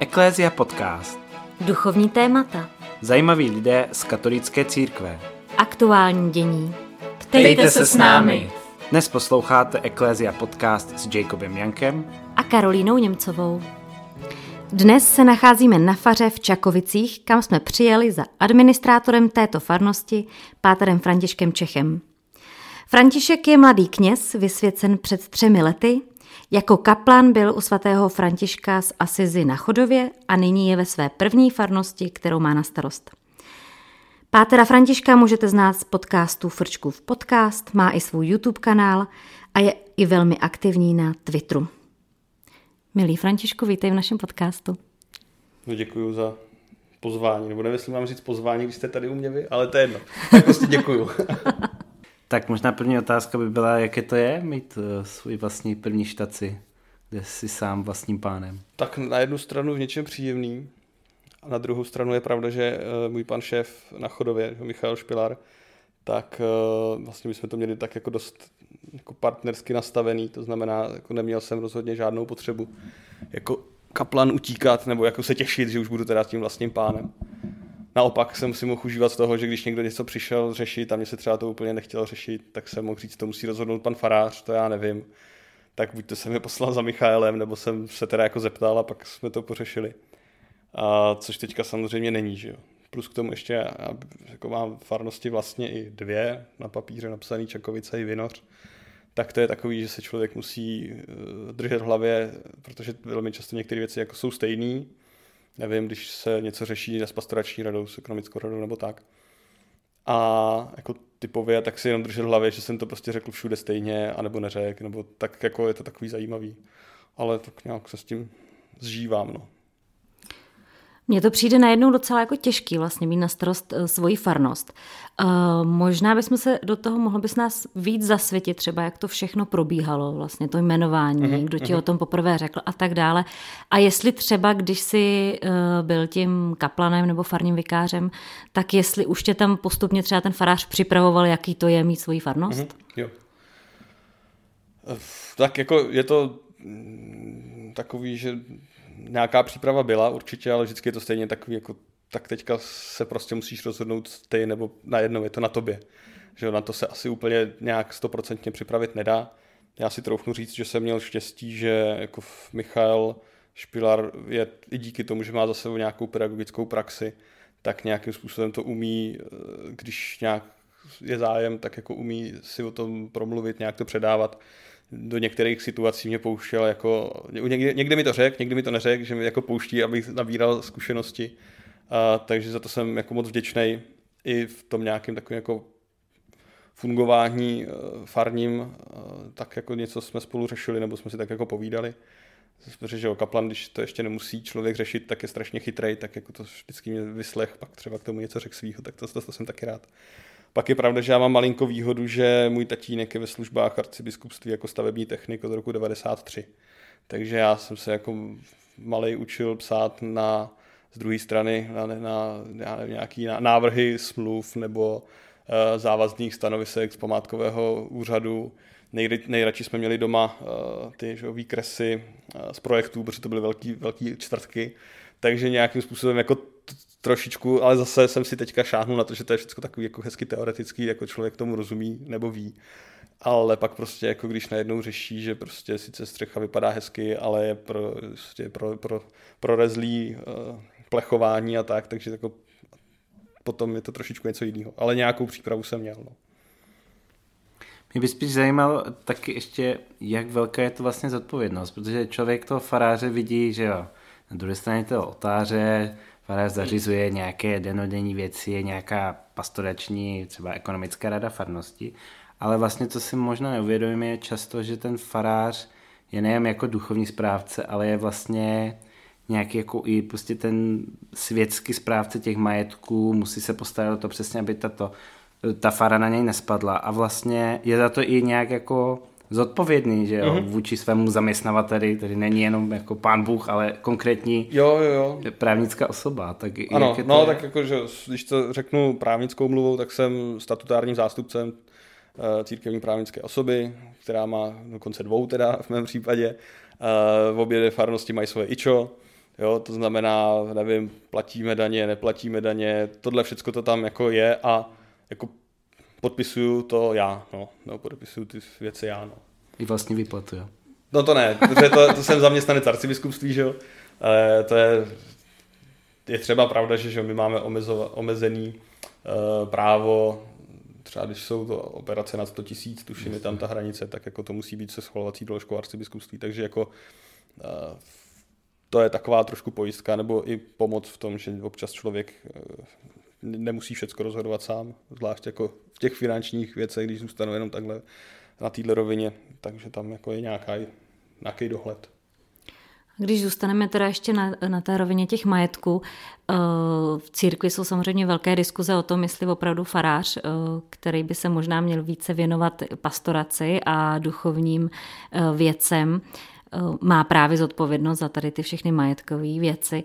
Eklézia podcast. Duchovní témata. Zajímaví lidé z katolické církve. Aktuální dění. Ptejte se s námi. Dnes posloucháte Eklézia podcast s Jacobem Jankem A Karolínou Němcovou. Dnes se nacházíme na faře v Čakovicích, kam jsme přijeli za administrátorem této farnosti, páterem Františkem Čechem. František je mladý kněz, vysvěcen před třemi lety. Jako kaplan byl u svatého Františka z Asizi na Chodově a nyní je ve své první farnosti, kterou má na starost. Pátera Františka můžete znát z podcastu Frčkův podcast, má i svůj YouTube kanál a je i velmi aktivní na Twitteru. Milý Františku, vítej v našem podcastu. No děkuji za pozvání, nebo nevím, jestli mám říct pozvání, když jste tady u mě vy, ale to je jedno. Tak prostě děkuju. Tak možná první otázka by byla, jaké to je mít uh, svůj vlastní první štaci, kde jsi sám vlastním pánem. tak na jednu stranu v něčem příjemný, a na druhou stranu je pravda, že uh, můj pan šéf na chodově, Michal Špilar, tak uh, vlastně my jsme to měli tak jako dost jako partnersky nastavený, to znamená, jako neměl jsem rozhodně žádnou potřebu jako kaplan utíkat nebo jako se těšit, že už budu teda tím vlastním pánem. Naopak jsem si mohl užívat z toho, že když někdo něco přišel řešit a mě se třeba to úplně nechtělo řešit, tak jsem mohl říct, to musí rozhodnout pan farář, to já nevím. Tak buď to jsem je poslal za Michaelem, nebo jsem se teda jako zeptal a pak jsme to pořešili. A což teďka samozřejmě není, že jo. Plus k tomu ještě já jako mám farnosti vlastně i dvě na papíře napsaný Čakovice i Vinoř. Tak to je takový, že se člověk musí eh, držet v hlavě, protože velmi často některé věci jako jsou stejné, nevím, když se něco řeší s pastorační radou, s ekonomickou radou nebo tak. A jako typově, tak si jenom držet v hlavě, že jsem to prostě řekl všude stejně, anebo neřekl, nebo tak jako je to takový zajímavý. Ale tak nějak se s tím zžívám, no. Mně to přijde najednou docela jako těžký vlastně mít na starost uh, svoji farnost. Uh, možná bychom se do toho, mohl bys nás víc zasvětit třeba, jak to všechno probíhalo, vlastně to jmenování, uh-huh, kdo ti uh-huh. o tom poprvé řekl a tak dále. A jestli třeba, když jsi uh, byl tím kaplanem nebo farním vikářem, tak jestli už tě tam postupně třeba ten farář připravoval, jaký to je mít svoji farnost? Mhm, jo. Eh, Tak jako je to mm, takový, že nějaká příprava byla určitě, ale vždycky je to stejně takový, jako tak teďka se prostě musíš rozhodnout ty, nebo najednou je to na tobě. Že na to se asi úplně nějak stoprocentně připravit nedá. Já si troufnu říct, že jsem měl štěstí, že jako Michal Špilar je i díky tomu, že má za sebou nějakou pedagogickou praxi, tak nějakým způsobem to umí, eh, když nějak je zájem, tak jako umí si o tom promluvit, nějak to předávat. Do některých situací mě pouštěl jako, někdy, někdy mi to řekl, někdy mi to neřekl, že mi jako pouští, abych nabíral zkušenosti. A, takže za to jsem jako moc vděčný i v tom nějakém takovém jako fungování eh, farním, eh, tak jako něco jsme spolu řešili, nebo jsme si tak jako povídali. Protože že kaplan, když to ještě nemusí člověk řešit, tak je strašně chytrej, tak jako to vždycky mě vyslech, pak třeba k tomu něco řekl svýho, tak to, to, to jsem taky rád. Pak je pravda, že já mám malinko výhodu, že můj tatínek je ve službách arcibiskupství jako stavební technik od roku 93. Takže já jsem se jako malej učil psát na z druhé strany na, na, nevím, nějaký návrhy smluv nebo uh, závazných stanovisek z památkového úřadu. Nejdy, nejradši jsme měli doma uh, ty že, výkresy uh, z projektů, protože to byly velký, velký čtvrtky. Takže nějakým způsobem jako trošičku, ale zase jsem si teďka šáhnul na to, že to je všechno takový jako hezky teoretický, jako člověk tomu rozumí nebo ví. Ale pak prostě jako když najednou řeší, že prostě sice střecha vypadá hezky, ale je pro, prostě pro, pro, prorezlý uh, plechování a tak, takže jako potom je to trošičku něco jiného. Ale nějakou přípravu jsem měl. No. Mě by spíš zajímalo taky ještě, jak velká je to vlastně zodpovědnost, protože člověk toho faráře vidí, že jo, na druhé straně toho otáře, farář zařizuje nějaké denodenní věci, je nějaká pastorační, třeba ekonomická rada farnosti, ale vlastně to si možná neuvědomíme je často, že ten farář je nejen jako duchovní správce, ale je vlastně nějaký jako i prostě ten světský správce těch majetků, musí se postarat o to přesně, aby tato, ta fara na něj nespadla. A vlastně je za to i nějak jako zodpovědný, že jo, mm-hmm. vůči svému zaměstnavateli, tedy není jenom jako pán Bůh, ale konkrétní Jo, jo, jo. právnická osoba. Tak Ano, jak je to no je? tak jako, že když to řeknu právnickou mluvou, tak jsem statutárním zástupcem eh, církevní právnické osoby, která má dokonce dvou teda v mém případě. Eh, V obě farnosti mají svoje IČO, Jo, to znamená, nevím, platíme daně, neplatíme daně, tohle všechno to tam jako je a jako podpisuju to já, no, no podpisuju ty věci já, no. I vlastně výplatu, jo. No to ne, protože to, to jsem zaměstnanec arcibiskupství, že jo. E, to je, je třeba pravda, že, že my máme omezo, omezený e, právo, třeba když jsou to operace na 100 tisíc, tuším je tam ta hranice, tak jako to musí být se schvalovací doložkou arcibiskupství, takže jako e, to je taková trošku pojistka, nebo i pomoc v tom, že občas člověk nemusí všechno rozhodovat sám, zvlášť jako v těch finančních věcech, když zůstanu jenom takhle na této rovině, takže tam jako je nějaká, nějaký dohled. Když zůstaneme teda ještě na, na té rovině těch majetků, eh, v církvi jsou samozřejmě velké diskuze o tom, jestli opravdu farář, eh, který by se možná měl více věnovat pastoraci a duchovním eh, věcem, má právě zodpovědnost za tady ty všechny majetkové věci.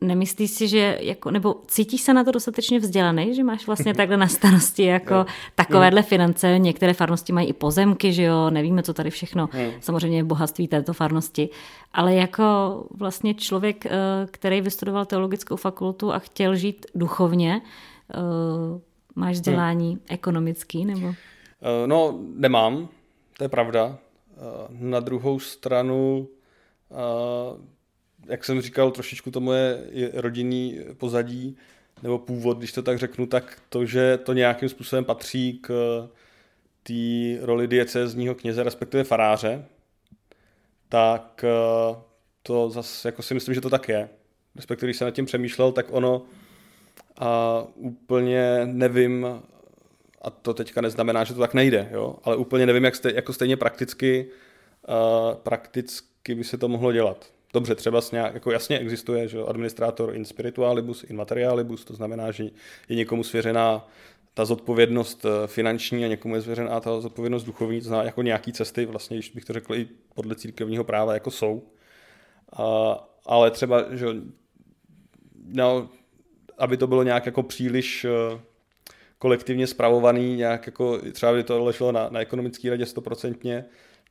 Nemyslíš si, že jako, nebo cítíš se na to dostatečně vzdělaný, že máš vlastně takhle na starosti jako takovéhle finance. Některé farnosti mají i pozemky, že jo, nevíme, co tady všechno. Samozřejmě je bohatství této farnosti. Ale jako vlastně člověk, eh, který vystudoval teologickou fakultu a chtěl žít duchovně, eh, máš vzdělání ekonomický nebo? No, nemám, to je pravda. Na druhou stranu, jak jsem říkal, trošičku to moje rodinný pozadí, nebo původ, když to tak řeknu, tak to, že to nějakým způsobem patří k té roli diecézního kněze, respektive faráře, tak to zase jako si myslím, že to tak je. Respektive, když jsem nad tím přemýšlel, tak ono a úplně nevím, a to teďka neznamená, že to tak nejde, jo? ale úplně nevím, jak stej, jako stejně prakticky, uh, prakticky by se to mohlo dělat. Dobře, třeba nějak, jako jasně existuje, že administrátor in spiritualibus, in materialibus, to znamená, že je někomu svěřená ta zodpovědnost eh, finanční a někomu je svěřená ta zodpovědnost duchovní, to znamená jako nějaký cesty, vlastně, když bych to řekl i podle církevního práva, jako jsou. A, ale třeba, že no, aby to bylo nějak jako příliš uh, kolektivně spravovaný, nějak jako třeba by to leželo na, na ekonomické radě stoprocentně,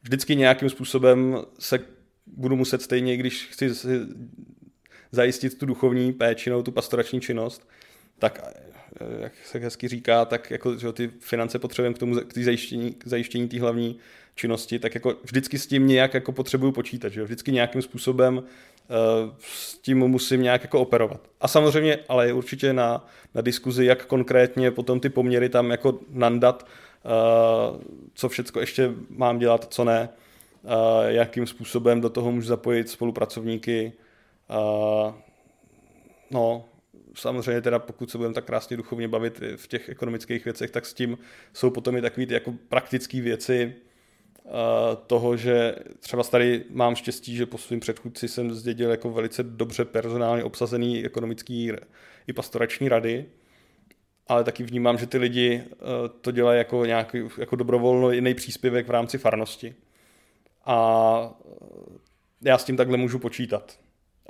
vždycky nějakým způsobem se budu muset stejně, když chci zajistit tu duchovní péči tu pastorační činnost, tak jak se hezky říká, tak jako že ty finance potřebujeme k tomu k zajištění, k zajištění té hlavní činnosti, tak jako vždycky s tím nějak jako potřebuju počítat, že vždycky nějakým způsobem Eh, s tím musím nějak jako operovat. A samozřejmě, ale je určitě na, na diskuzi, jak konkrétně potom ty poměry tam jako nandat, eh, co všechno ještě mám dělat, co ne, eh, jakým způsobem do toho můžu zapojit spolupracovníky. No, samozřejmě teda pokud se budeme tak krásně duchovně bavit v těch ekonomických věcech, tak s tím jsou potom i takové ty jako praktické věci, toho, že třeba tady mám štěstí, že po svým předchůdci jsem zdědil jako velice dobře personálně obsazený ekonomický i pastorační rady, ale taky vnímám, že ty lidi e, to dělají jako nějaký jako dobrovolno jiný příspěvek v rámci farnosti. A já s tím takhle můžu počítat.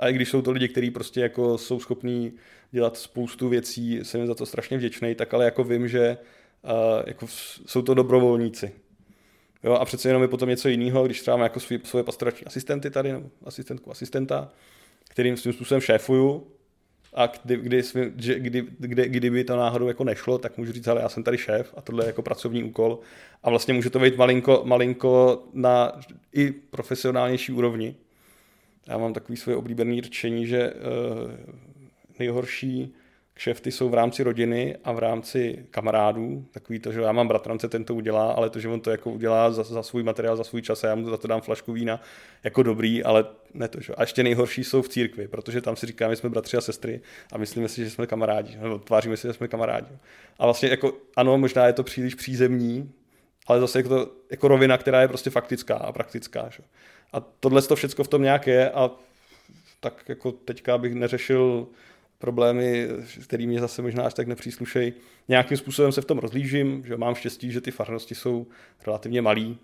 A i když jsou to lidi, kteří prostě jako jsou schopní dělat spoustu věcí, jsem za to strašně vděčný, tak ale jako vím, že uh, jako jsou to dobrovolníci. Jo, a přece jenom je potom něco jiného, když třeba mám jako svý, svoje pastorační asistenty tady, nebo asistentku, asistenta, kterým svým způsobem šéfuju, a kdy, kdy, kdy, kdy, kdyby to náhodou jako nešlo, tak můžu říct, ale já jsem tady šéf a tohle je jako pracovní úkol. A vlastně může to být malinko, malinko na i profesionálnější úrovni. Já mám takový svoje oblíbené řečení, že uh, nejhorší kšefty jsou v rámci rodiny a v rámci kamarádů. Takový to, že já mám bratrance, ten to udělá, ale to, že on to jako udělá za, za svůj materiál, za svůj čas a já mu za to dám flašku vína jako dobrý, ale ne to, že. A ještě nejhorší jsou v církvi, protože tam si říkáme, že jsme bratři a sestry a myslíme si, že jsme kamarádi, nebo tváříme si, že jsme kamarádi. A vlastně jako, ano, možná je to příliš přízemní, ale zase je to jako rovina, která je prostě faktická a praktická. Že? A tohle to všechno v tom nějak je a tak jako teďka bych neřešil problémy, které mě zase možná až tak nepříslušejí. Nějakým způsobem se v tom rozlížím, že mám štěstí, že ty farnosti jsou relativně malý,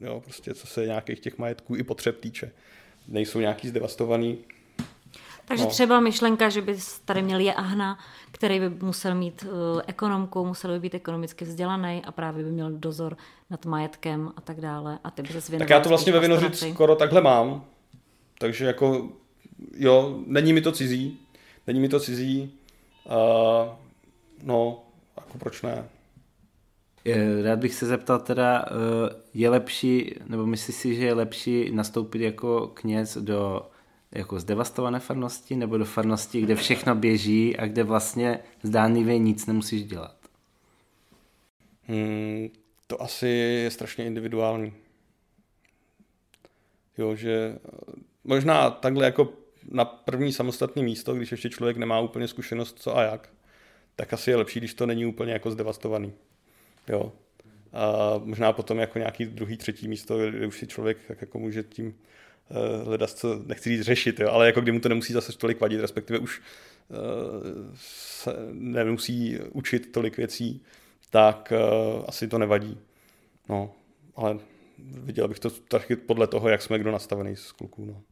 jo, prostě co se nějakých těch majetků i potřeb týče. Nejsou nějaký zdevastovaný. Takže no. třeba myšlenka, že by tady měl je Ahna, který by musel mít uh, ekonomku, musel by být ekonomicky vzdělaný a právě by měl dozor nad majetkem a tak dále. A ty by se Tak já to vlastně ve Vinořic skoro takhle mám. Takže jako jo, není mi to cizí, není mi to cizí, uh, no, jako proč ne. Rád bych se zeptal teda, eh, je lepší, nebo myslíš si, že je lepší nastoupit jako kněz do jako zdevastované farnosti, nebo do farnosti, kde všechno běží a kde vlastně zdánlivě nic nemusíš dělat? Hmm, to asi je strašně individuální. Jo, že možná takhle jako na první samostatné místo, když ještě člověk nemá úplně zkušenost co a jak, tak asi je lepší, když to není úplně jako zdevastovaný. Jo. A možná potom jako nějaký druhý, třetí místo, kde už si člověk tak jako může tím hledat, co nechci říct řešit, jo, ale jako kdy mu to nemusí zase tolik vadit, respektive už uh, se nemusí učit tolik věcí, tak uh, asi to nevadí. No, ale viděl bych to taky podle toho, jak jsme kdo nastavený z kluků. No.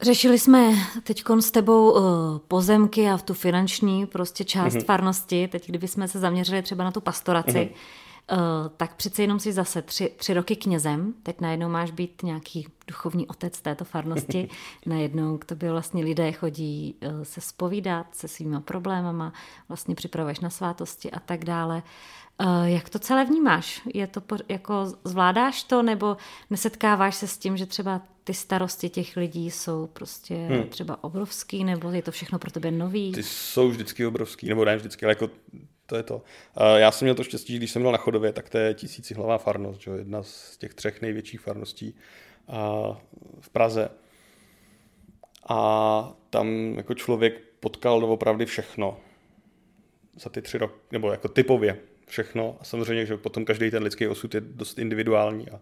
Řešili jsme teď s tebou pozemky a v tu finanční prostě část mm-hmm. farnosti. Teď, kdybychom se zaměřili třeba na tu pastoraci, mm-hmm. Uh, tak přece jenom si zase tři, tři roky knězem. Teď najednou máš být nějaký duchovní otec této farnosti. najednou k tobě vlastně lidé chodí uh, se spovídat se svýma problémama, vlastně připravuješ na svátosti a tak dále. Uh, jak to celé vnímáš? Je to jako zvládáš to nebo nesetkáváš se s tím, že třeba ty starosti těch lidí jsou prostě hmm. třeba obrovský, nebo je to všechno pro tebe nový? Ty jsou vždycky obrovský, nebo ne vždycky, ale jako to je to. Já jsem měl to štěstí, když jsem byl na Chodově, tak to je tisícihlavá farnost, že? jedna z těch třech největších farností v Praze. A tam jako člověk potkal opravdu všechno za ty tři roky, nebo jako typově všechno. A samozřejmě, že potom každý ten lidský osud je dost individuální a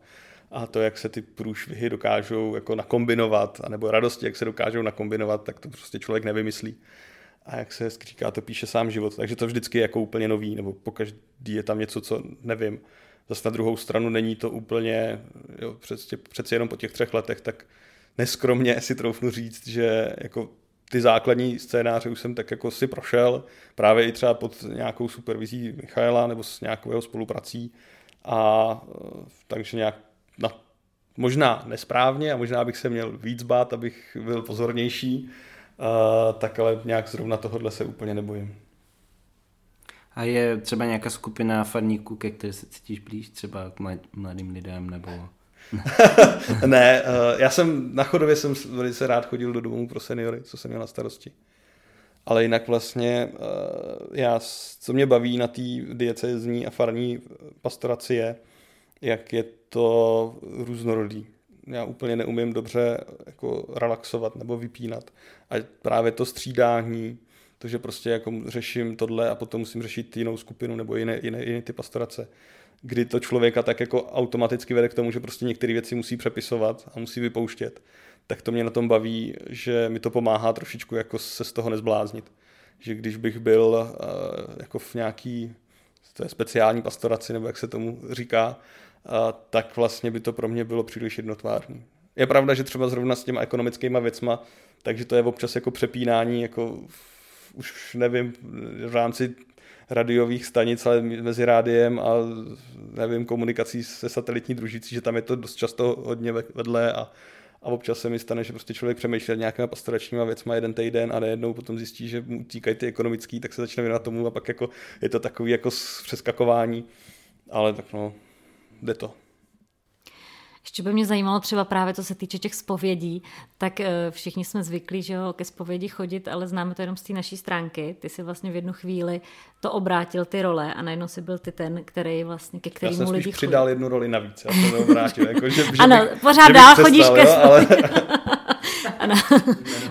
a to, jak se ty průšvihy dokážou jako nakombinovat, anebo radosti, jak se dokážou nakombinovat, tak to prostě člověk nevymyslí. A jak se říká, to píše sám život. Takže to vždycky je jako úplně nový, nebo pokaždý je tam něco, co nevím. Zase na druhou stranu není to úplně, jo, přeci, přeci jenom po těch třech letech, tak neskromně si troufnu říct, že jako ty základní scénáře už jsem tak jako si prošel, právě i třeba pod nějakou supervizí Michaela nebo s nějakou jeho spoluprací. A takže nějak na, možná nesprávně a možná bych se měl víc bát, abych byl pozornější, uh, tak ale nějak zrovna tohohle se úplně nebojím. A je třeba nějaká skupina farníků, ke které se cítíš blíž, třeba k mladým lidem, nebo... ne, uh, já jsem na chodově jsem velice rád chodil do domů pro seniory, co jsem měl na starosti. Ale jinak vlastně uh, já, co mě baví na té diecezní a farní pastoraci je, jak je to různorodý. Já úplně neumím dobře jako relaxovat nebo vypínat. A právě to střídání, to, že prostě jako řeším tohle a potom musím řešit jinou skupinu nebo jiné, jiné, jiné ty pastorace, kdy to člověka tak jako automaticky vede k tomu, že prostě některé věci musí přepisovat a musí vypouštět, tak to mě na tom baví, že mi to pomáhá trošičku jako se z toho nezbláznit. Že když bych byl uh, jako v nějaký to je speciální pastoraci, nebo jak se tomu říká, tak vlastně by to pro mě bylo příliš jednotvárný. Je pravda, že třeba zrovna s těma ekonomickými věcma, takže to je občas jako přepínání, jako už nevím, v rámci radiových stanic, ale mezi rádiem a nevím, komunikací se satelitní družicí, že tam je to dost často hodně vedle a, a občas se mi stane, že prostě člověk přemýšlí nad nějakými pastoračníma věcma jeden týden a najednou potom zjistí, že mu utíkají ty ekonomický, tak se začne věnovat tomu a pak jako je to takový jako přeskakování. Ale tak no, jde to. Ještě by mě zajímalo třeba právě, co se týče těch spovědí, tak eh, všichni jsme zvyklí, že jo, ke spovědi chodit, ale známe to jenom z té naší stránky. Ty si vlastně v jednu chvíli to obrátil ty role a najednou si byl ty ten, který vlastně, ke kterému já jsem lidi přidal chodí. jednu roli navíc, já jsem to obrátil. Jako, že, že ano, bych, pořád dál přestal, chodíš ke spovědi. Ale... ano,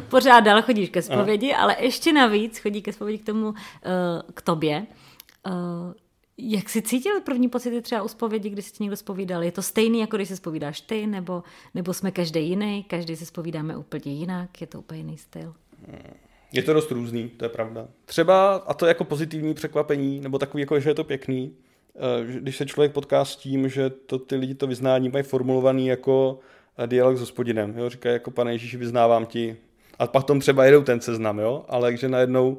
pořád dál chodíš ke spovědi, ale ještě navíc chodí ke spovědi k tomu, uh, k tobě. Jak jsi cítil první pocity třeba u zpovědi, když jsi někdo zpovídal? Je to stejný, jako když se zpovídáš ty, nebo, nebo jsme každý jiný, každý se zpovídáme úplně jinak, je to úplně jiný styl? Je to dost různý, to je pravda. Třeba, a to jako pozitivní překvapení, nebo takový, jako, že je to pěkný, eh, když se člověk potká s tím, že to ty lidi to vyznání mají formulovaný jako eh, dialog s hospodinem. Jo? Říkají jako pane Ježíši, vyznávám ti. A pak tom třeba jedou ten seznam, jo? ale že najednou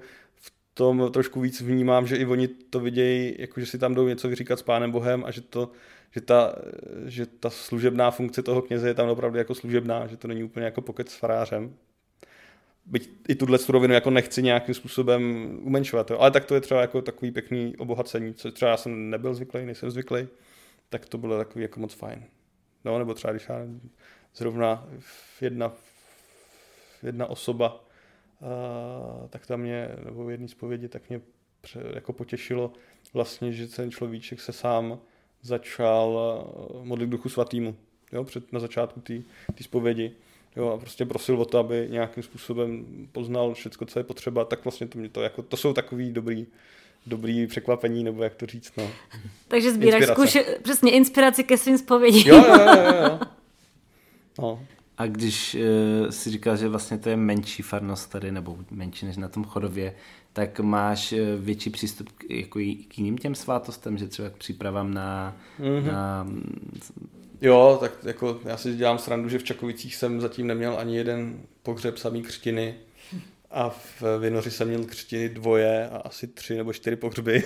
tom trošku víc vnímám, že i oni to vidějí, jako že si tam jdou něco vyříkat s Pánem Bohem a že, to, že, ta, že ta služebná funkce toho kněze je tam opravdu jako služebná, že to není úplně jako pokec s farářem. Byť i tuhle rovinu jako nechci nějakým způsobem umenšovat, jo. ale tak to je třeba jako takový pěkný obohacení, co třeba já jsem nebyl zvyklý, nejsem zvyklý, tak to bylo takový jako moc fajn. No, nebo třeba když já zrovna jedna, jedna osoba, uh, tak tam mě, nebo v jedné zpovědi, tak mě pře, jako potěšilo vlastně, že ten človíček se sám začal modlit duchu svatýmu, jo, před, na začátku té zpovědi. Jo, a prostě prosil o to, aby nějakým způsobem poznal všechno, co je potřeba, tak vlastně to, mě to, jako, to jsou takový dobrý, dobrý překvapení, nebo jak to říct, no. Takže sbíráš zkuši, přesně inspiraci ke svým zpovědím. Jo, jo, jo, jo. No. A když uh, si říkal, že vlastně to je menší farnost tady, nebo menší než na tom chodově, tak máš uh, větší přístup k, jako k jiným těm svátostem, že třeba k přípravám na, mm-hmm. na Jo, tak jako já si dělám srandu, že v Čakovicích jsem zatím neměl ani jeden pohřeb samý křtiny a v Vinoři jsem měl křtiny dvoje a asi tři nebo čtyři pohřby.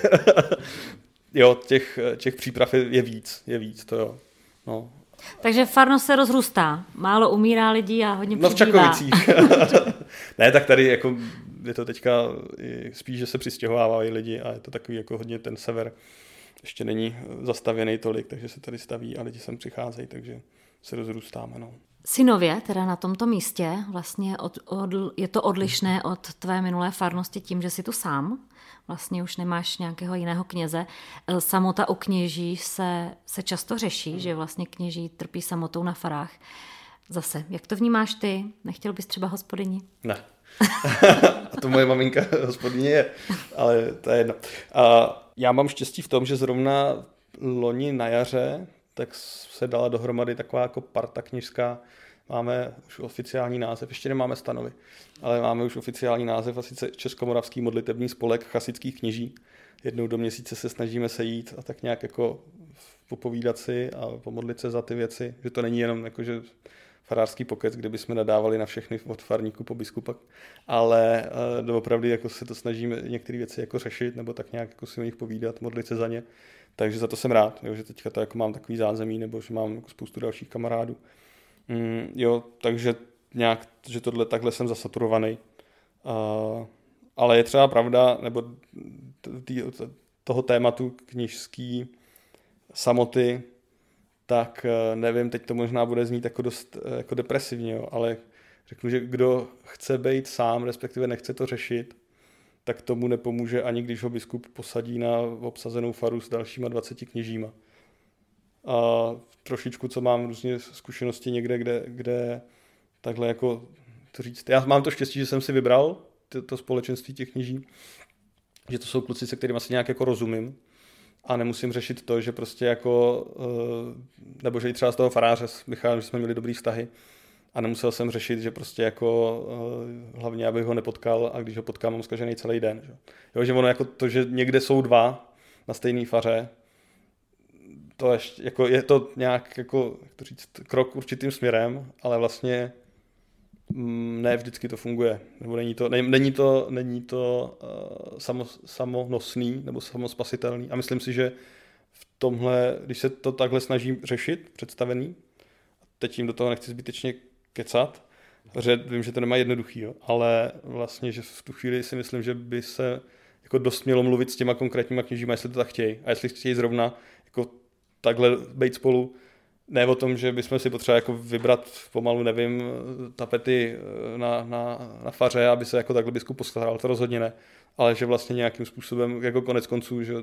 jo, těch, těch příprav je, je víc, je víc, to jo. No. Takže farnost se rozrůstá, málo umírá lidí a hodně No v Čakovicích. ne, tak tady jako je to teďka spíš, že se přistěhovávají lidi a je to takový jako hodně ten sever ještě není zastavěný tolik, takže se tady staví a lidi sem přicházejí, takže se rozrůstáme. No. Synově, teda na tomto místě, vlastně od, od, je to odlišné od tvé minulé farnosti tím, že jsi tu sám, vlastně už nemáš nějakého jiného kněze. E, samota u kněží se, se často řeší, že vlastně kněží trpí samotou na farách. Zase, jak to vnímáš ty? Nechtěl bys třeba hospodyni? Ne. a to moje maminka hospodyně je, ale to je jedno. A já mám štěstí v tom, že zrovna loni na jaře tak se dala dohromady taková jako parta knižská. Máme už oficiální název, ještě nemáme stanovy, ale máme už oficiální název a sice Českomoravský modlitební spolek chasických kněží. Jednou do měsíce se snažíme sejít a tak nějak jako popovídat si a pomodlit se za ty věci, že to není jenom jako, že farářský pokec, kde bychom nadávali na všechny od farníků po biskupa, ale uh, opravdu jako se to snažíme některé věci jako řešit nebo tak nějak jako si o nich povídat, modlit se za ně. Takže za to jsem rád, že teďka to jako mám takový zázemí nebo že mám jako spoustu dalších kamarádů. Mm, jo, takže nějak, že tohle takhle jsem zasaturovaný. Uh, ale je třeba pravda, nebo tý, toho tématu knižský samoty, tak eh, nevím, teď to možná bude znít jako dost eh, jako depresivně, jo, ale řeknu, že kdo chce být sám, respektive nechce to řešit, tak tomu nepomůže ani když ho biskup posadí na obsazenou faru s dalšíma 20 kněžíma. A trošičku, co mám různě zkušenosti někde, kde, kde takhle jako to říct. Já mám to štěstí, že jsem si vybral to, to společenství těch kněží, že to jsou kluci, se kterými asi nějak jako rozumím a nemusím řešit to, že prostě jako, eh, nebo že i třeba z toho faráře s Michalem, že jsme měli dobrý vztahy a nemusel jsem řešit, že prostě jako eh, hlavně, abych ho nepotkal a když ho potkám, mám zkažený celý den. Že? Jo, že ono jako to, že někde jsou dva na stejné faře, to ještě, jako je to nějak jako, jak to říct, krok určitým směrem, ale vlastně Mm, ne vždycky to funguje, nebo není to, ne, není to, není to uh, samo, samonosný nebo samospasitelný. A myslím si, že v tomhle, když se to takhle snažím řešit, představený, teď jim do toho nechci zbytečně kecat, protože vím, že to nemá jednoduchý, jo, ale vlastně, že v tu chvíli si myslím, že by se jako dost mělo mluvit s těma konkrétníma kněžíma, jestli to tak chtějí. A jestli chtějí zrovna takhle být spolu, ne o tom, že bychom si potřebovali jako vybrat pomalu, nevím, tapety eh, na, na, na faře, aby se jako takhle biskup postaral, to rozhodně ne. Ale že vlastně nějakým způsobem, jako konec konců, že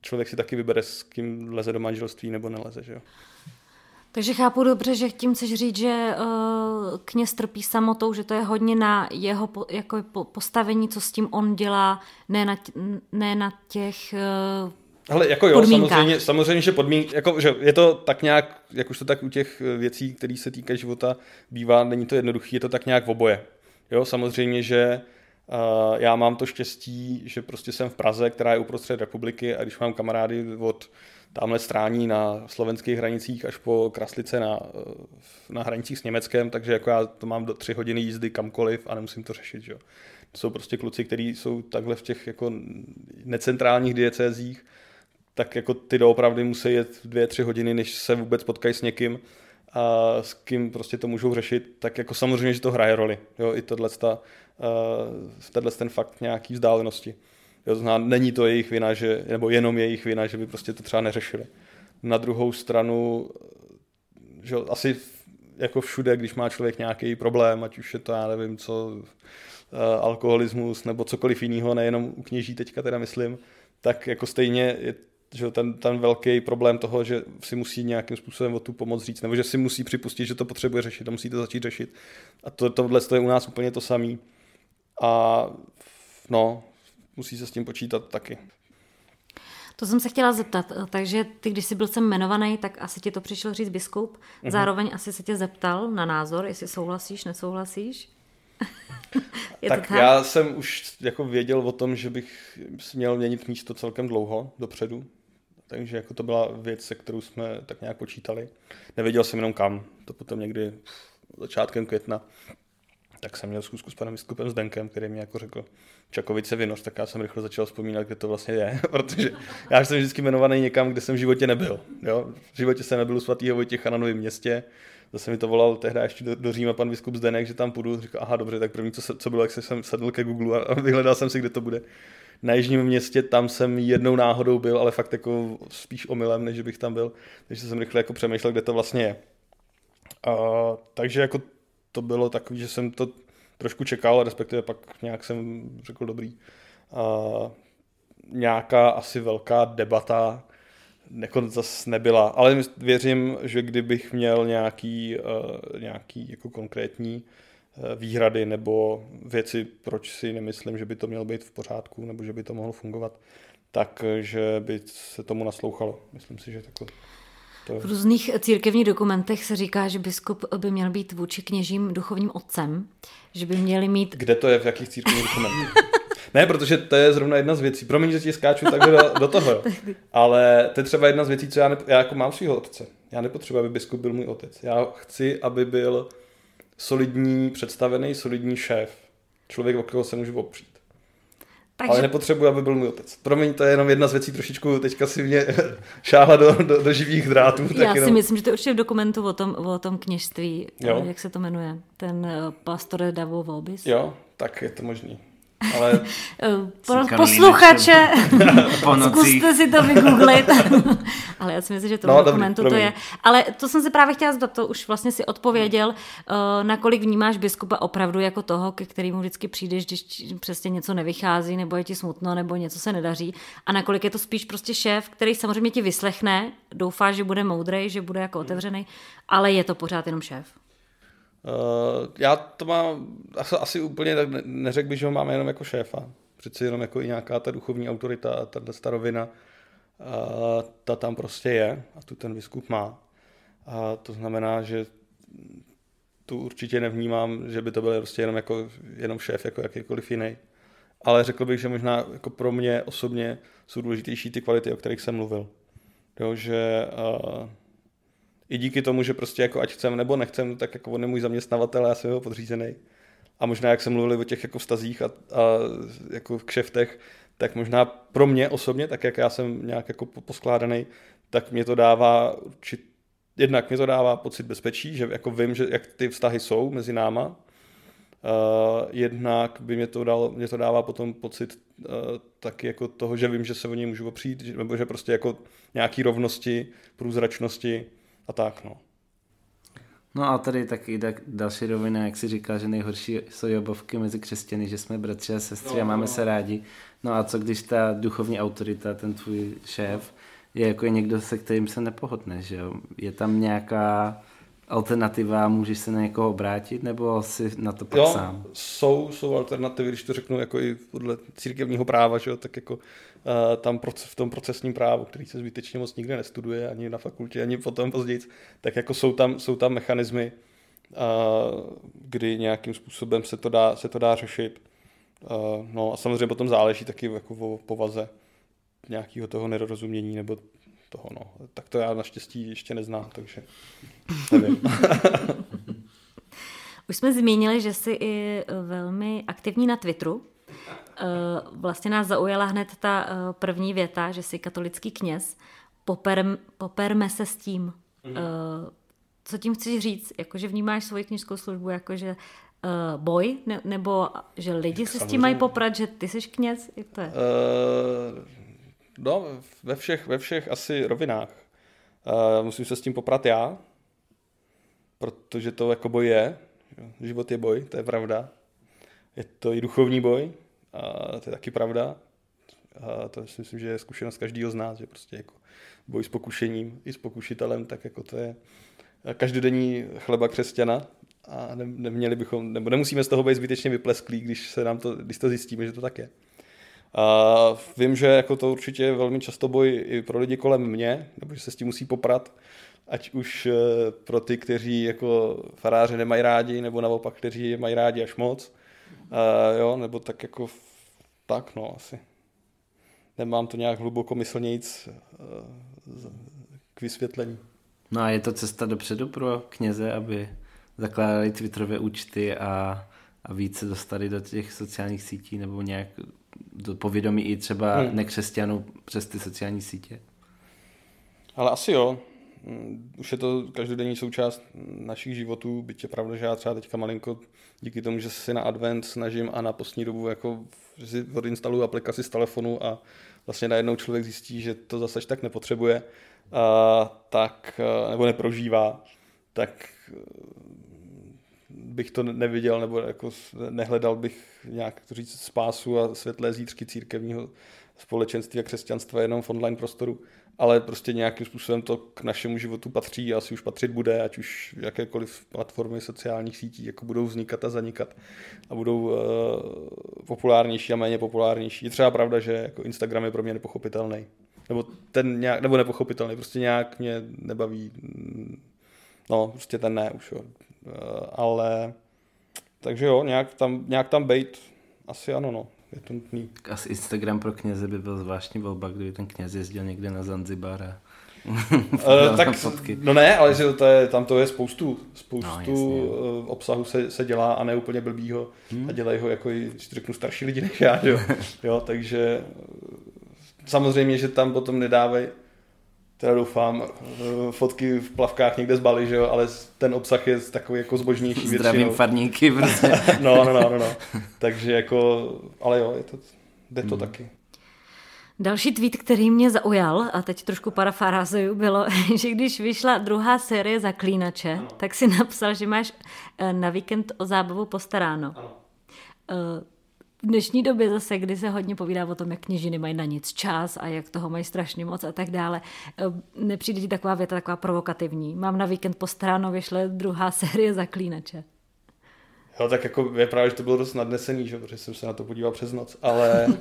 člověk si taky vybere, s kým leze do manželství nebo neleze, že jo. Takže chápu dobře, že tím chceš říct, že uh, kněz trpí samotou, že to je hodně na jeho po, jako postavení, co s tím on dělá, ne na, ne na těch uh, ale jako jo, samozřejmě, samozřejmě, že podmínky, jako, že je to tak nějak, jak už to tak u těch eh, věcí, které se týkají života, bývá, není to jednoduché, je to tak nějak v oboje. Jo, samozřejmě, že uh, já mám to štěstí, že prostě jsem v Praze, která je uprostřed republiky a když mám kamarády od tamhle strání na slovenských hranicích až po Kraslice na, eh, na hranicích s Německem, takže jako já to mám do tři hodiny jízdy kamkoliv a nemusím to řešit. Že? To jsou prostě kluci, kteří jsou takhle v těch jako necentrálních diecézích, tak jako ty doopravdy musí jet dvě, tři hodiny, než se vůbec potkají s někým a s kým prostě to můžou řešit, tak jako samozřejmě, že to hraje roli. Jo, i tohle, ta, uh, ten fakt nějaký vzdálenosti. Jo, znamená, není to jejich vina, že, nebo jenom jejich vina, že by prostě to třeba neřešili. Na druhou stranu, že asi jako všude, když má člověk nějaký problém, ať už je to, já nevím, co, uh, alkoholismus nebo cokoliv jiného, nejenom u kněží teďka teda myslím, tak jako stejně je že ten, ten velký problém toho, že si musí nějakým způsobem o tu pomoc říct, nebo že si musí připustit, že to potřebuje řešit a musí to začít řešit. A to, tohle to je u nás úplně to samé. A no, musí se s tím počítat taky. To jsem se chtěla zeptat. Takže ty, když jsi byl sem jmenovaný, tak asi ti to přišel říct biskup. Mhm. Zároveň asi se tě zeptal na názor, jestli souhlasíš, nesouhlasíš. Je tak, tak já jsem už jako věděl o tom, že bych měl měnit místo celkem dlouho dopředu, takže jako to byla věc, se kterou jsme tak nějak počítali. Nevěděl jsem jenom kam, to potom někdy začátkem května, tak jsem měl zkusku s panem biskupem Zdenkem, který mi jako řekl Čakovice Vinoř, tak já jsem rychle začal vzpomínat, kde to vlastně je, protože já jsem vždycky jmenovaný někam, kde jsem v životě nebyl. Jo? V životě jsem nebyl u svatého Vojtěcha na Novém městě, zase mi to volal tehdy ještě do, do Říma pan biskup Zdenek, že tam půjdu, říkal, aha, dobře, tak první, co, co bylo, jak jsem sedl ke Google a vyhledal jsem si, kde to bude na jižním městě, tam jsem jednou náhodou byl, ale fakt jako spíš omylem, než bych tam byl, takže jsem rychle jako přemýšlel, kde to vlastně je. A, takže jako to bylo takový, že jsem to trošku čekal, respektive pak nějak jsem řekl dobrý. A, nějaká asi velká debata jako zase nebyla, ale věřím, že kdybych měl nějaký, uh, nějaký jako konkrétní výhrady nebo věci, proč si nemyslím, že by to mělo být v pořádku nebo že by to mohlo fungovat, takže by se tomu naslouchalo. Myslím si, že takhle. To... V různých církevních dokumentech se říká, že biskup by měl být vůči kněžím duchovním otcem, že by měli mít... Kde to je, v jakých církevních dokumentech? ne, protože to je zrovna jedna z věcí. Promiň, že ti skáču takhle do, do toho, ale to je třeba jedna z věcí, co já, ne, já jako mám svého otce. Já nepotřebuji, aby biskup byl můj otec. Já chci, aby byl solidní, představený, solidní šéf. Člověk, o kterého se můžu opřít. Takže... Ale nepotřebuji, aby byl můj otec. Promiň, to je jenom jedna z věcí, trošičku teďka si mě šáhla do, do, do živých drátů. Tak Já jenom... si myslím, že to je určitě v dokumentu o tom, o tom kněžství, jo. jak se to jmenuje, ten uh, Pastore Davo Volbis. Jo, tak je to možný. Ale... Pro posluchače, zkuste si to vygooglit. Ale já si myslím, že to no, dokumentu dobrý, to je. Ale to jsem se právě chtěla zdat, to už vlastně si odpověděl, uh, nakolik vnímáš biskupa opravdu jako toho, ke kterému vždycky přijdeš, když přesně něco nevychází, nebo je ti smutno, nebo něco se nedaří. A nakolik je to spíš prostě šéf, který samozřejmě ti vyslechne, doufá, že bude moudrej, že bude jako otevřený, ale je to pořád jenom šéf. Uh, já to mám asi, asi úplně tak neřekl bych, že ho máme jenom jako šéfa. Přeci jenom jako i nějaká ta duchovní autorita, ta starovina, uh, ta tam prostě je a tu ten biskup má. A to znamená, že tu určitě nevnímám, že by to byl prostě jenom, jako, jenom šéf, jako jakýkoliv jiný. Ale řekl bych, že možná jako pro mě osobně jsou důležitější ty kvality, o kterých jsem mluvil. Jo, že uh, i díky tomu, že prostě jako ať chcem nebo nechcem, tak jako on je můj zaměstnavatel a já jsem jeho podřízený. A možná, jak jsme mluvili o těch jako vztazích a, a jako v kšeftech, tak možná pro mě osobně, tak jak já jsem nějak jako poskládaný, tak mě to dává či jednak mě to dává pocit bezpečí, že jako vím, že jak ty vztahy jsou mezi náma, uh, jednak by mě to, dalo, mě to dává potom pocit uh, taky jako toho, že vím, že se o něj můžu opřít, nebo že prostě jako nějaký rovnosti, průzračnosti, a tak, no. No a tady taky další rovina, jak si říkal, že nejhorší jsou jobovky mezi křesťany, že jsme bratři a sestry no, a máme no. se rádi. No a co když ta duchovní autorita, ten tvůj šéf, je jako někdo, se kterým se nepohodne, že jo? Je tam nějaká alternativa, můžeš se na někoho obrátit, nebo si na to pak jo, sám? Jsou, jsou alternativy, když to řeknu jako i podle církevního práva, že jo, tak jako uh, tam proces, v tom procesním právu, který se zbytečně moc nikde nestuduje, ani na fakultě, ani potom později, tak jako jsou tam, jsou tam mechanismy, uh, kdy nějakým způsobem se to dá, se to dá řešit. Uh, no a samozřejmě potom záleží taky jako o povaze nějakého toho nedorozumění nebo toho, no. Tak to já naštěstí ještě neznám, takže nevím. Už jsme zmínili, že jsi i velmi aktivní na Twitteru. Eh, vlastně nás zaujala hned ta eh, první věta, že jsi katolický kněz. Poper, poperme se s tím. Mm. Co tím chceš říct? Jako, že vnímáš svoji knižskou službu jako, že boj, ne, nebo že lidi se s tím mají poprat, že ty jsi kněz? Jak to je? Uh, no, ve všech, ve všech asi rovinách. Uh, musím se s tím poprat já, protože to jako boj je. Život je boj, to je pravda. Je to i duchovní boj, a to je taky pravda. A to si myslím, že je zkušenost každého z nás, že prostě jako boj s pokušením i s pokušitelem, tak jako to je každodenní chleba křesťana a ne, neměli bychom, nebo nemusíme z toho být zbytečně vyplesklí, když se nám to, když to zjistíme, že to tak je. A vím, že jako to určitě je velmi často boj i pro lidi kolem mě, nebo že se s tím musí poprat, ať už eh, pro ty, kteří jako faráře nemají rádi, nebo naopak, kteří je mají rádi až moc. Uh, jo, nebo tak jako tak, no, asi. Nemám to nějak hluboko myslnějíc uh, k vysvětlení. No a je to cesta dopředu pro kněze, aby zakládali Twitterové účty a, a více dostali do těch sociálních sítí nebo nějak do povědomí i třeba hmm. nekřesťanů přes ty sociální sítě? Ale asi jo. Mm, už je to každodenní součást našich životů, byť je pravda, že já třeba teďka malinko díky tomu, že si na advent snažím a na postní dobu jako že si odinstaluju aplikaci z telefonu a vlastně najednou člověk zjistí, že to zase tak nepotřebuje, a, tak, nebo neprožívá, tak bych to neviděl nebo jako nehledal bych nějak to říct spásu a světlé zítřky církevního společenství a křesťanstva jenom v online prostoru, ale prostě nějakým způsobem to k našemu životu patří a asi už patřit bude, ať už jakékoliv platformy sociálních sítí jako budou vznikat a zanikat a budou uh, populárnější a méně populárnější. Je třeba pravda, že jako Instagram je pro mě nepochopitelný. Nebo ten nějak, nebo nepochopitelný, prostě nějak mě nebaví, no prostě ten ne už, jo. Uh, ale takže jo, nějak tam, nějak tam bejt, asi ano, no je to nutný. Asi Instagram pro kněze by byl zvláštní volba, kdyby ten kněz jezdil někde na Zanzibar a uh, tak, fotky. no ne, ale že to je, tam to je spoustu, spoustu no, obsahu se, se dělá a ne úplně blbýho hmm. a dělají ho jako i, když řeknu, starší lidi než já, jo. jo takže samozřejmě, že tam potom nedávají teda doufám, eh, fotky v plavkách někde z Bali, že jo, ale ten obsah je takový jako zbožnější většinou. Zdravím farníky, prostě. no, no, no, no, no. Takže jako, ale jo, je to, jde to hmm. taky. Další tweet, který mě zaujal, a teď trošku parafrázuju, bylo, že když vyšla druhá série Zaklínače, ano. tak si napsal, že máš eh, na víkend o zábavu postaráno. Ano. V dnešní době zase, kdy se hodně povídá o tom, jak kněžiny mají na nic čas a jak toho mají strašně moc a tak dále, eh, nepřijde ti taková věta taková provokativní. Mám na víkend postaráno, vyšle druhá série Zaklínače. Jo, tak jako je právě, že to bylo dost nadnesený, že? protože jsem se na to podíval přes noc, ale uh,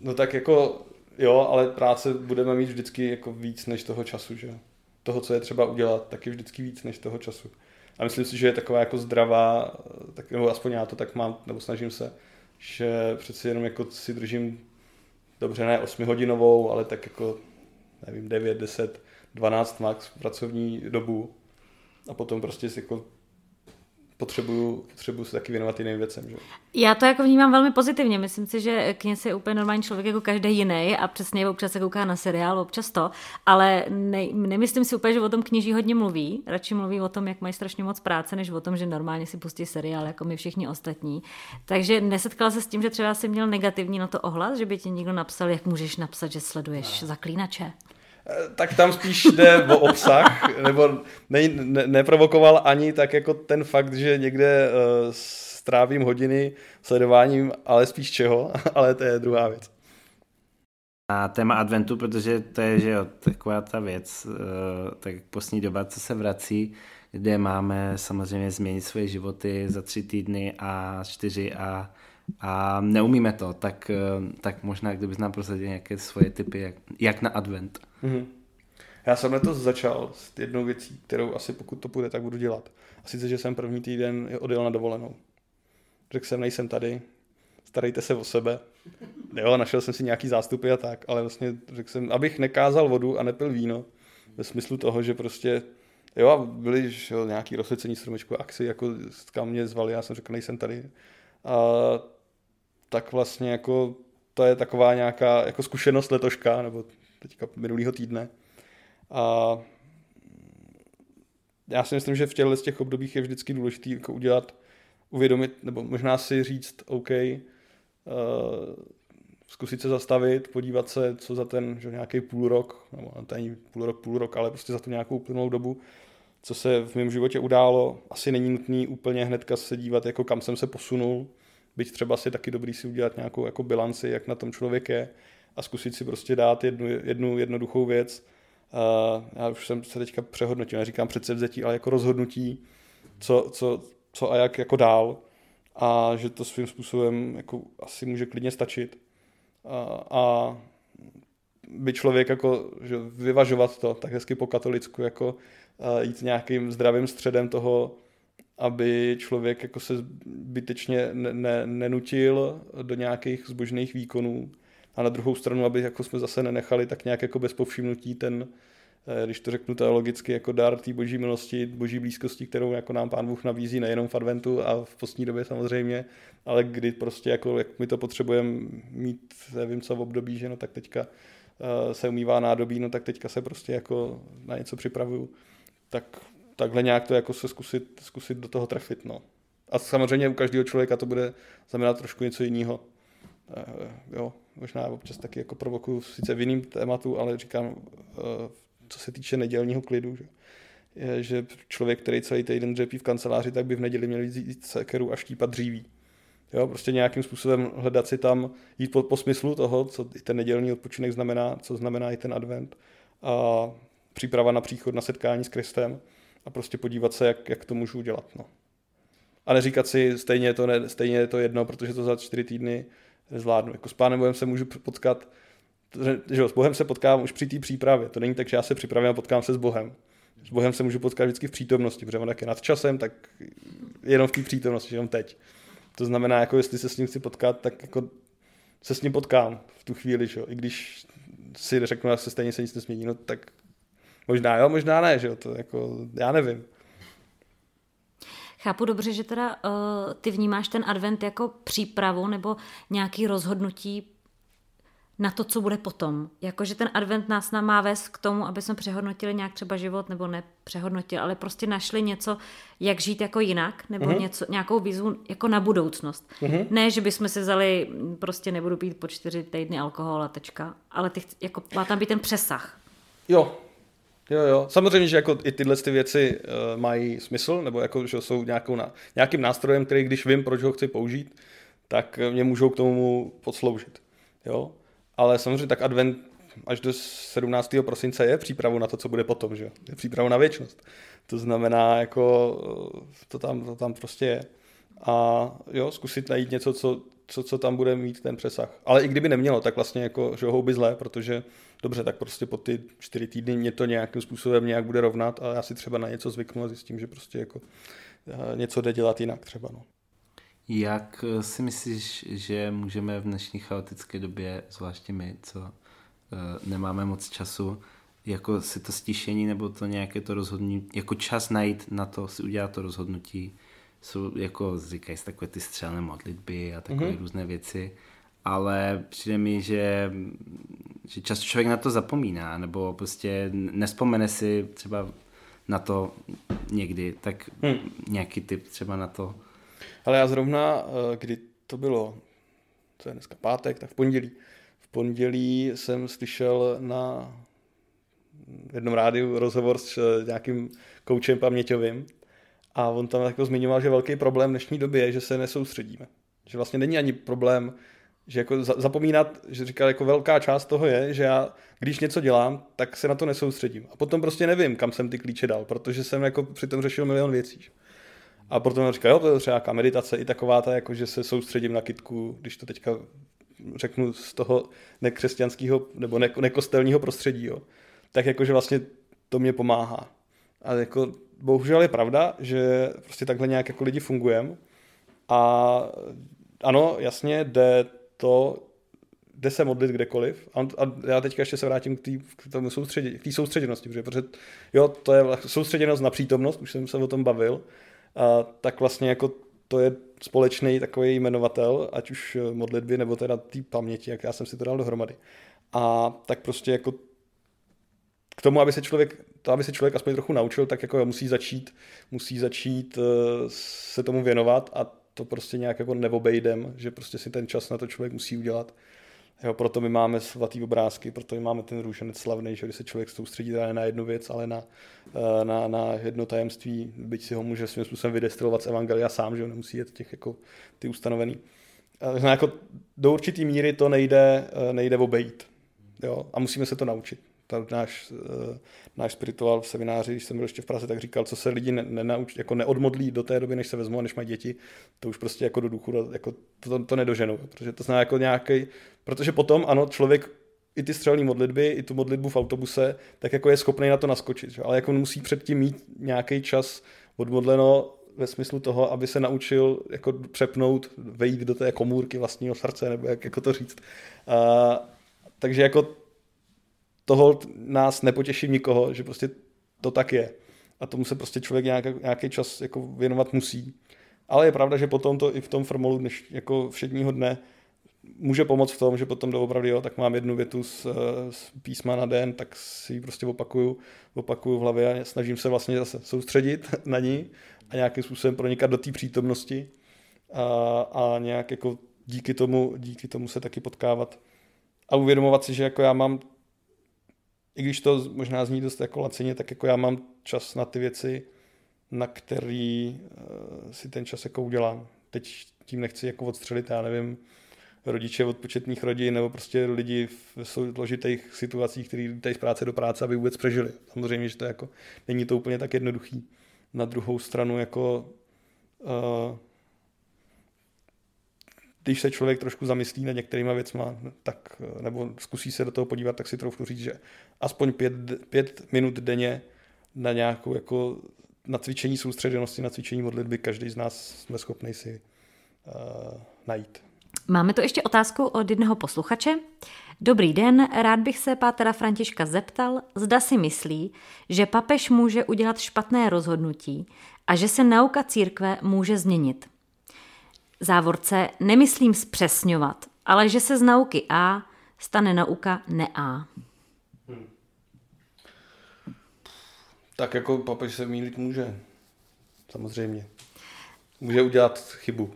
no tak jako jo, ale práce budeme mít vždycky jako víc než toho času, že toho, co je třeba udělat, tak je vždycky víc než toho času. A myslím si, že je taková jako zdravá, tak, nebo aspoň já to tak mám, nebo snažím se, že přeci jenom jako si držím dobře ne 8 hodinovou, ale tak jako nevím, 9, 10, 12 max pracovní dobu. A potom prostě si jako potřebuju, potřebuju se taky věnovat jiným věcem. Že? Já to jako vnímám velmi pozitivně. Myslím si, že kněz je úplně normální člověk jako každý jiný a přesně občas se kouká na seriál, občas to, ale ne, nemyslím si úplně, že o tom kněží hodně mluví. Radši mluví o tom, jak mají strašně moc práce, než o tom, že normálně si pustí seriál, jako my všichni ostatní. Takže nesetkala se s tím, že třeba si měl negativní na to ohlas, že by ti někdo napsal, jak můžeš napsat, že sleduješ no. zaklínače tak tam spíš jde o obsah, nebo ne, ne, neprovokoval ani tak jako ten fakt, že někde uh, strávím hodiny sledováním, ale spíš čeho, ale to je druhá věc. A téma adventu, protože to je že jo, taková ta věc, uh, tak poslední doba, co se vrací, kde máme samozřejmě změnit svoje životy za tři týdny a čtyři a a neumíme to, tak, eh, tak možná kdybys nám prosadil nějaké svoje typy, jak, jak na advent. Mm-hmm. Já jsem letos začal s jednou věcí, kterou asi pokud to půjde, tak budu dělat. A sice, že jsem první týden odjel na dovolenou. Řekl jsem, nejsem tady, starejte se o sebe. Jo, našel jsem si nějaký zástupy a tak, ale vlastně řekl jsem, abych nekázal vodu a nepil víno, ve smyslu toho, že prostě Jo, a byly že, nějaký rozsvěcení stromečku akci, jako kam mě zvali, já jsem řekl, nejsem tady. A tak vlastně jako to je taková nějaká jako zkušenost letoška, nebo teďka minulého týdne. A já si myslím, že v těchto z těch obdobích je vždycky důležité jako udělat, uvědomit, nebo možná si říct, OK, uh, zkusit se zastavit, podívat se, co za ten že nějaký půl rok, nebo to není půl rok, půl rok, ale prostě za tu nějakou uplynulou dobu, co se v mém životě událo. Asi není nutný úplně hnedka se dívat, jako kam jsem se posunul, byť třeba si taky dobrý si udělat nějakou jako bilanci, jak na tom člověk je a zkusit si prostě dát jednu, jednu jednoduchou věc. Uh, já už jsem se teďka přehodnotil, neříkám předsevzetí, ale jako rozhodnutí, co, co, co a jak jako dál a že to svým způsobem jako asi může klidně stačit a, a by člověk jako že vyvažovat to tak hezky po katolicku, jako jít nějakým zdravým středem toho, aby člověk jako se zbytečně ne, ne, nenutil do nějakých zbožných výkonů a na druhou stranu, aby jako jsme zase nenechali tak nějak jako bez povšimnutí ten, eh, když to řeknu teologicky, jako dar té boží milosti, boží blízkosti, kterou jako nám pán Bůh nabízí nejenom v adventu a v postní době samozřejmě, ale kdy prostě jako, jak my to potřebujeme mít, nevím co v období, že no tak teďka uh, se umývá nádobí, no tak teďka se prostě jako na něco připravuju. Tak takhle nějak to jako se zkusit, zkusit do toho trefit, no. A samozřejmě u každého člověka to bude znamenat trošku něco jiného. Uh, jo, možná občas taky jako provokuju sice v jiným tématu, ale říkám, uh, co se týče nedělního klidu, že, je, že člověk, který celý týden dřepí v kanceláři, tak by v neděli měl jít sekeru a štípat dříví. Jo, prostě nějakým způsobem hledat si tam, jít po, po smyslu toho, co i ten nedělní odpočinek znamená, co znamená i ten advent a příprava na příchod, na setkání s Kristem a prostě podívat se, jak, jak to můžu udělat. No. A neříkat si, stejně je to, ne, stejně je to jedno, protože to za čtyři týdny zvládnu. Jako s pánem Bohem se můžu potkat, že s Bohem se potkávám už při té přípravě. To není tak, že já se připravím a potkám se s Bohem. S Bohem se můžu potkat vždycky v přítomnosti, protože on tak je nad časem, tak jenom v té přítomnosti, jenom teď. To znamená, jako jestli se s ním chci potkat, tak jako se s ním potkám v tu chvíli, že? i když si řeknu, že se stejně se nic nesmění, no tak možná jo, možná ne, že? to jako, já nevím. Chápu dobře, že teda uh, ty vnímáš ten advent jako přípravu nebo nějaký rozhodnutí na to, co bude potom. Jakože ten advent nás má vést k tomu, aby jsme přehodnotili nějak třeba život, nebo ne přehodnotili, ale prostě našli něco, jak žít jako jinak, nebo mm-hmm. něco, nějakou výzvu jako na budoucnost. Mm-hmm. Ne, že bychom si vzali, prostě nebudu pít po čtyři týdny alkohol a tečka, ale ty, jako, má tam být ten přesah. Jo, Jo, jo. Samozřejmě, že jako i tyhle ty věci uh, mají smysl, nebo jako, že jsou nějakou na, nějakým nástrojem, který když vím, proč ho chci použít, tak mě můžou k tomu podsloužit. Jo? Ale samozřejmě tak advent až do 17. prosince je přípravu na to, co bude potom, že je přípravu na věčnost. To znamená, jako to tam, to tam prostě je. A jo, zkusit najít něco, co, co, co tam bude mít ten přesah. Ale i kdyby nemělo, tak vlastně jako, že houby zlé, protože dobře, tak prostě po ty čtyři týdny mě to nějakým způsobem nějak bude rovnat a já si třeba na něco zvyknu a zjistím, že prostě jako eh, něco jde dělat jinak třeba. No. Jak eh, si myslíš, že můžeme v dnešní chaotické době, zvláště my, co uh, nemáme moc času, jako si to stišení nebo to nějaké to rozhodnutí, jako čas najít na to, si udělat to rozhodnutí, jsou jako, říkají se takové ty střelné modlitby a takové mm-hmm. různé věci, ale přijde mi, že, že často člověk na to zapomíná, nebo prostě nespomene si třeba na to někdy, tak hmm. nějaký tip třeba na to. Ale já zrovna, eh, kdy to bylo, co je dneska pátek, tak v pondělí. V pondělí jsem slyšel na jednom rádiu rozhovor s eh, nějakým koučem paměťovým a on tam jako zmiňoval, že velký problém v dnešní době je, že se nesoustředíme. Že vlastně není ani problém, že jako zapomínat, že říkal, jako velká část toho je, že já, když něco dělám, tak se na to nesoustředím. A potom prostě nevím, kam jsem ty klíče dal, protože jsem jako přitom řešil milion věcí. A potom říkal, jo, to je třeba nějaká meditace i taková ta, jako že se soustředím na kitku, když to teďka řeknu z toho nekřesťanského nebo ne, nekostelního prostředí, jo, tak jakože vlastně to mě pomáhá. A jako bohužel je pravda, že prostě takhle nějak jako lidi fungujeme a ano, jasně jde to jde se modlit kdekoliv. A, a já teďka ještě se vrátím k, tý, k soustředě, k té soustředěnosti, protože, protože jo, to je soustředěnost na přítomnost, už jsem se o tom bavil, a, tak vlastně jako to je společný takový jmenovatel, ať už modlitby nebo teda té paměti, jak já jsem si to dal dohromady. A tak prostě jako k tomu, aby se člověk, to, aby se člověk aspoň trochu naučil, tak jako musí začít, musí začít uh, se tomu věnovat a to prostě nějak jako neobejdem, že prostě si ten čas na to člověk musí udělat. Jo, proto my máme svatý obrázky, proto my máme ten růženec slavný, že když se člověk soustředí ne na jednu věc, ale na, eh, na, na jedno tajemství, byť si ho může svým způsobem vydestilovat z Evangelia sám, že ho nemusí jet těch jako ty ustanovený. A jako do určitý míry to nejde, eh, nejde obejít. Jo? A musíme se to naučit tam náš, eh, náš spirituál v semináři, když jsem byl ještě v Praze, tak říkal, co se lidi ne, nenauč, jako neodmodlí do té doby, než se vezmou než mají děti, to už prostě jako do duchu, jako to, to nedoženou, protože to znamená jako nějaký, protože potom ano, člověk i ty střelní modlitby, i tu modlitbu v autobuse, tak jako je schopný na to naskočit, že? ale jako musí předtím mít nějaký čas odmodleno ve smyslu toho, aby se naučil jako přepnout, vejít do té komůrky vlastního srdce, nebo jak jako to říct. A, takže jako toho nás nepotěší nikoho, že prostě to tak je. A tomu se prostě člověk nějaký, nějaký čas jako věnovat musí. Ale je pravda, že potom to i v tom formolu dneš, jako všedního dne může pomoct v tom, že potom doopravdy, jo, tak mám jednu větu z, z písma na den, tak si ji prostě opakuju, opakuju v hlavě a snažím se vlastně zase soustředit na ní a nějakým způsobem pronikat do té přítomnosti a, a nějak jako díky tomu, díky tomu se taky potkávat a uvědomovat si, že jako já mám i když to možná zní dost jako lacině, tak jako já mám čas na ty věci, na který uh, si ten čas jako udělám. Teď tím nechci jako odstřelit, já nevím, rodiče od početných rodin nebo prostě lidi v složitých situacích, kteří lítají z práce do práce, aby vůbec přežili. Samozřejmě, že to jako není to úplně tak jednoduchý. Na druhou stranu jako uh, když se člověk trošku zamyslí nad některýma věcma, tak, nebo zkusí se do toho podívat, tak si trochu říct, že aspoň pět, pět minut denně na nějakou jako na cvičení soustředěnosti, na cvičení modlitby, každý z nás jsme schopni si uh, najít. Máme tu ještě otázku od jednoho posluchače. Dobrý den, rád bych se pátera Františka zeptal, zda si myslí, že papež může udělat špatné rozhodnutí a že se nauka církve může změnit závorce nemyslím zpřesňovat, ale že se z nauky A stane nauka ne A. Hmm. Tak jako papež se mýlit může. Samozřejmě. Může udělat chybu.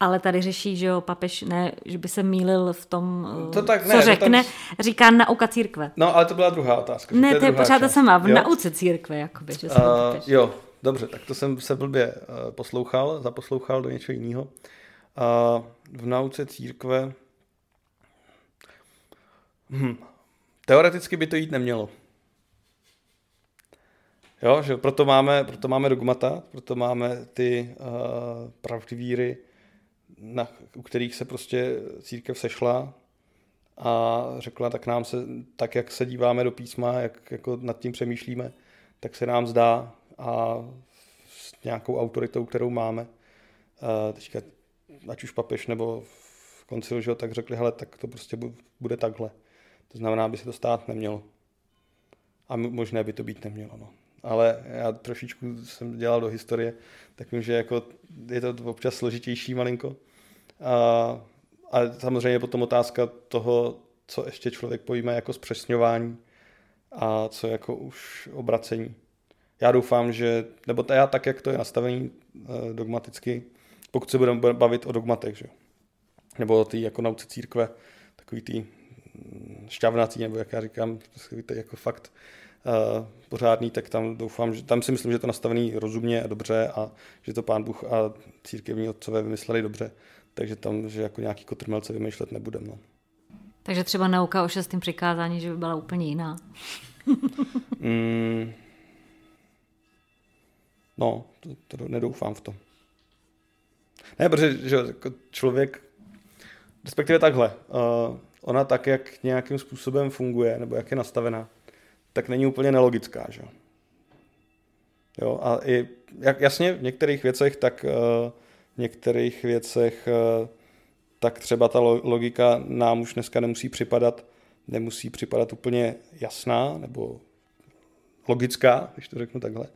Ale tady řeší, že jo, papež ne, že by se mýlil v tom, to tak, co ne, řekne, tam... říká nauka církve. No, ale to byla druhá otázka. Ne, to je pořád to samá, v jo? nauce církve, jakoby, že uh, Jo, Dobře, tak to jsem se blbě eh, poslouchal, zaposlouchal do něčeho jiného. A v nauce církve hm, teoreticky by to jít nemělo. Jo, že proto máme, proto máme dogmata, proto máme ty uh, pravdivíry, na, u kterých se prostě církev sešla a řekla, tak nám se, tak jak se díváme do písma, jak jako nad tím přemýšlíme, tak se nám zdá, a s nějakou autoritou, kterou máme. A teďka, ať už papež nebo v koncil, že tak řekli, hele, tak to prostě bude takhle. To znamená, aby se to stát nemělo. A možné by to být nemělo. No. Ale já trošičku jsem dělal do historie, tak vím, že jako je to občas složitější malinko. A, a samozřejmě potom otázka toho, co ještě člověk pojme jako zpřesňování a co jako už obracení já doufám, že, nebo já tak, jak to je nastavený eh, dogmaticky, pokud se budeme bavit o dogmatech, že? nebo o té jako nauce církve, takový ty mm, šťavnatý, nebo jak já říkám, ty jako fakt uh, pořádný, tak tam doufám, že tam si myslím, že to nastavený rozumně a dobře a že to pán Bůh a církevní otcové vymysleli dobře, takže tam, že jako nějaký kotrmelce vymýšlet nebudeme. No. Takže třeba nauka o šestém přikázání, že by byla úplně jiná. mm, No, to, to nedoufám v to. Ne, protože že jako člověk, respektive takhle, uh, ona tak, jak nějakým způsobem funguje, nebo jak je nastavená, tak není úplně nelogická, že jo. a i, jak, jasně, v některých věcech, tak uh, v některých věcech uh, tak třeba ta logika nám už dneska nemusí připadat, nemusí připadat úplně jasná nebo logická, když to řeknu takhle.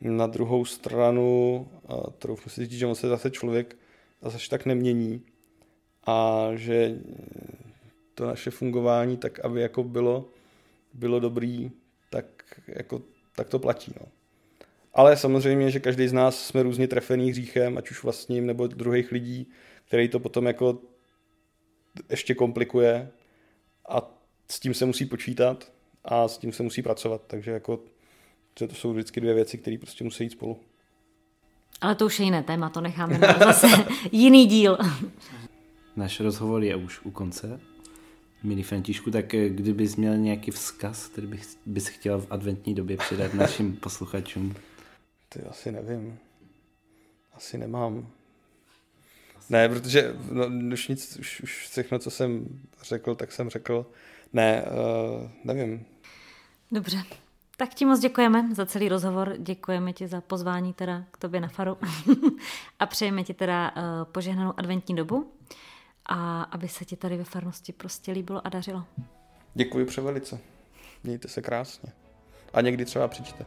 Na druhou stranu, troufnu si říct, že on se zase člověk zase tak nemění a že to naše fungování tak, aby jako bylo, bylo dobrý, tak, jako, tak to platí. No. Ale samozřejmě, že každý z nás jsme různě trefený hříchem, ať už vlastním nebo druhých lidí, který to potom jako ještě komplikuje a s tím se musí počítat a s tím se musí pracovat. Takže jako že to jsou vždycky dvě věci, které prostě musí jít spolu. Ale to už je jiné téma, to necháme na zase jiný díl. Náš rozhovor je už u konce. Milý Františku, tak eh, kdybys měl nějaký vzkaz, který bys, bys chtěl v adventní době předat našim posluchačům? Ty asi nevím. Asi nemám. Ne, protože no, už nic, už, už všechno, co jsem řekl, tak jsem řekl. Ne, uh, nevím. Dobře. Tak ti moc děkujeme za celý rozhovor, děkujeme ti za pozvání teda k tobě na faru a přejeme ti teda uh, požehnanou adventní dobu a aby se ti tady ve farnosti prostě líbilo a dařilo. Děkuji převelice. Mějte se krásně. A někdy třeba přijďte.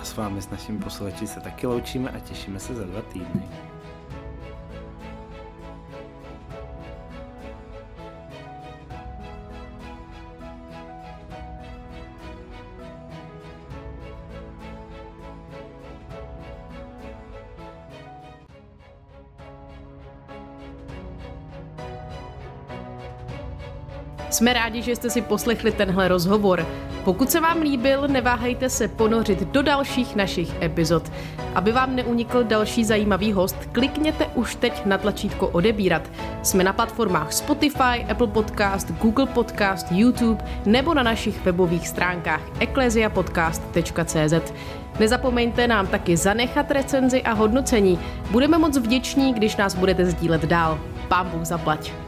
A s vámi, s našimi posluchači se taky loučíme a těšíme se za dva týdny. Jsme rádi, že jste si poslechli tenhle rozhovor. Pokud se vám líbil, neváhejte se ponořit do dalších našich epizod. Aby vám neunikl další zajímavý host, klikněte už teď na tlačítko odebírat. Jsme na platformách Spotify, Apple Podcast, Google Podcast, YouTube nebo na našich webových stránkách ecclesiapodcast.cz. Nezapomeňte nám taky zanechat recenzi a hodnocení. Budeme moc vděční, když nás budete sdílet dál. Pán Bůh zaplať.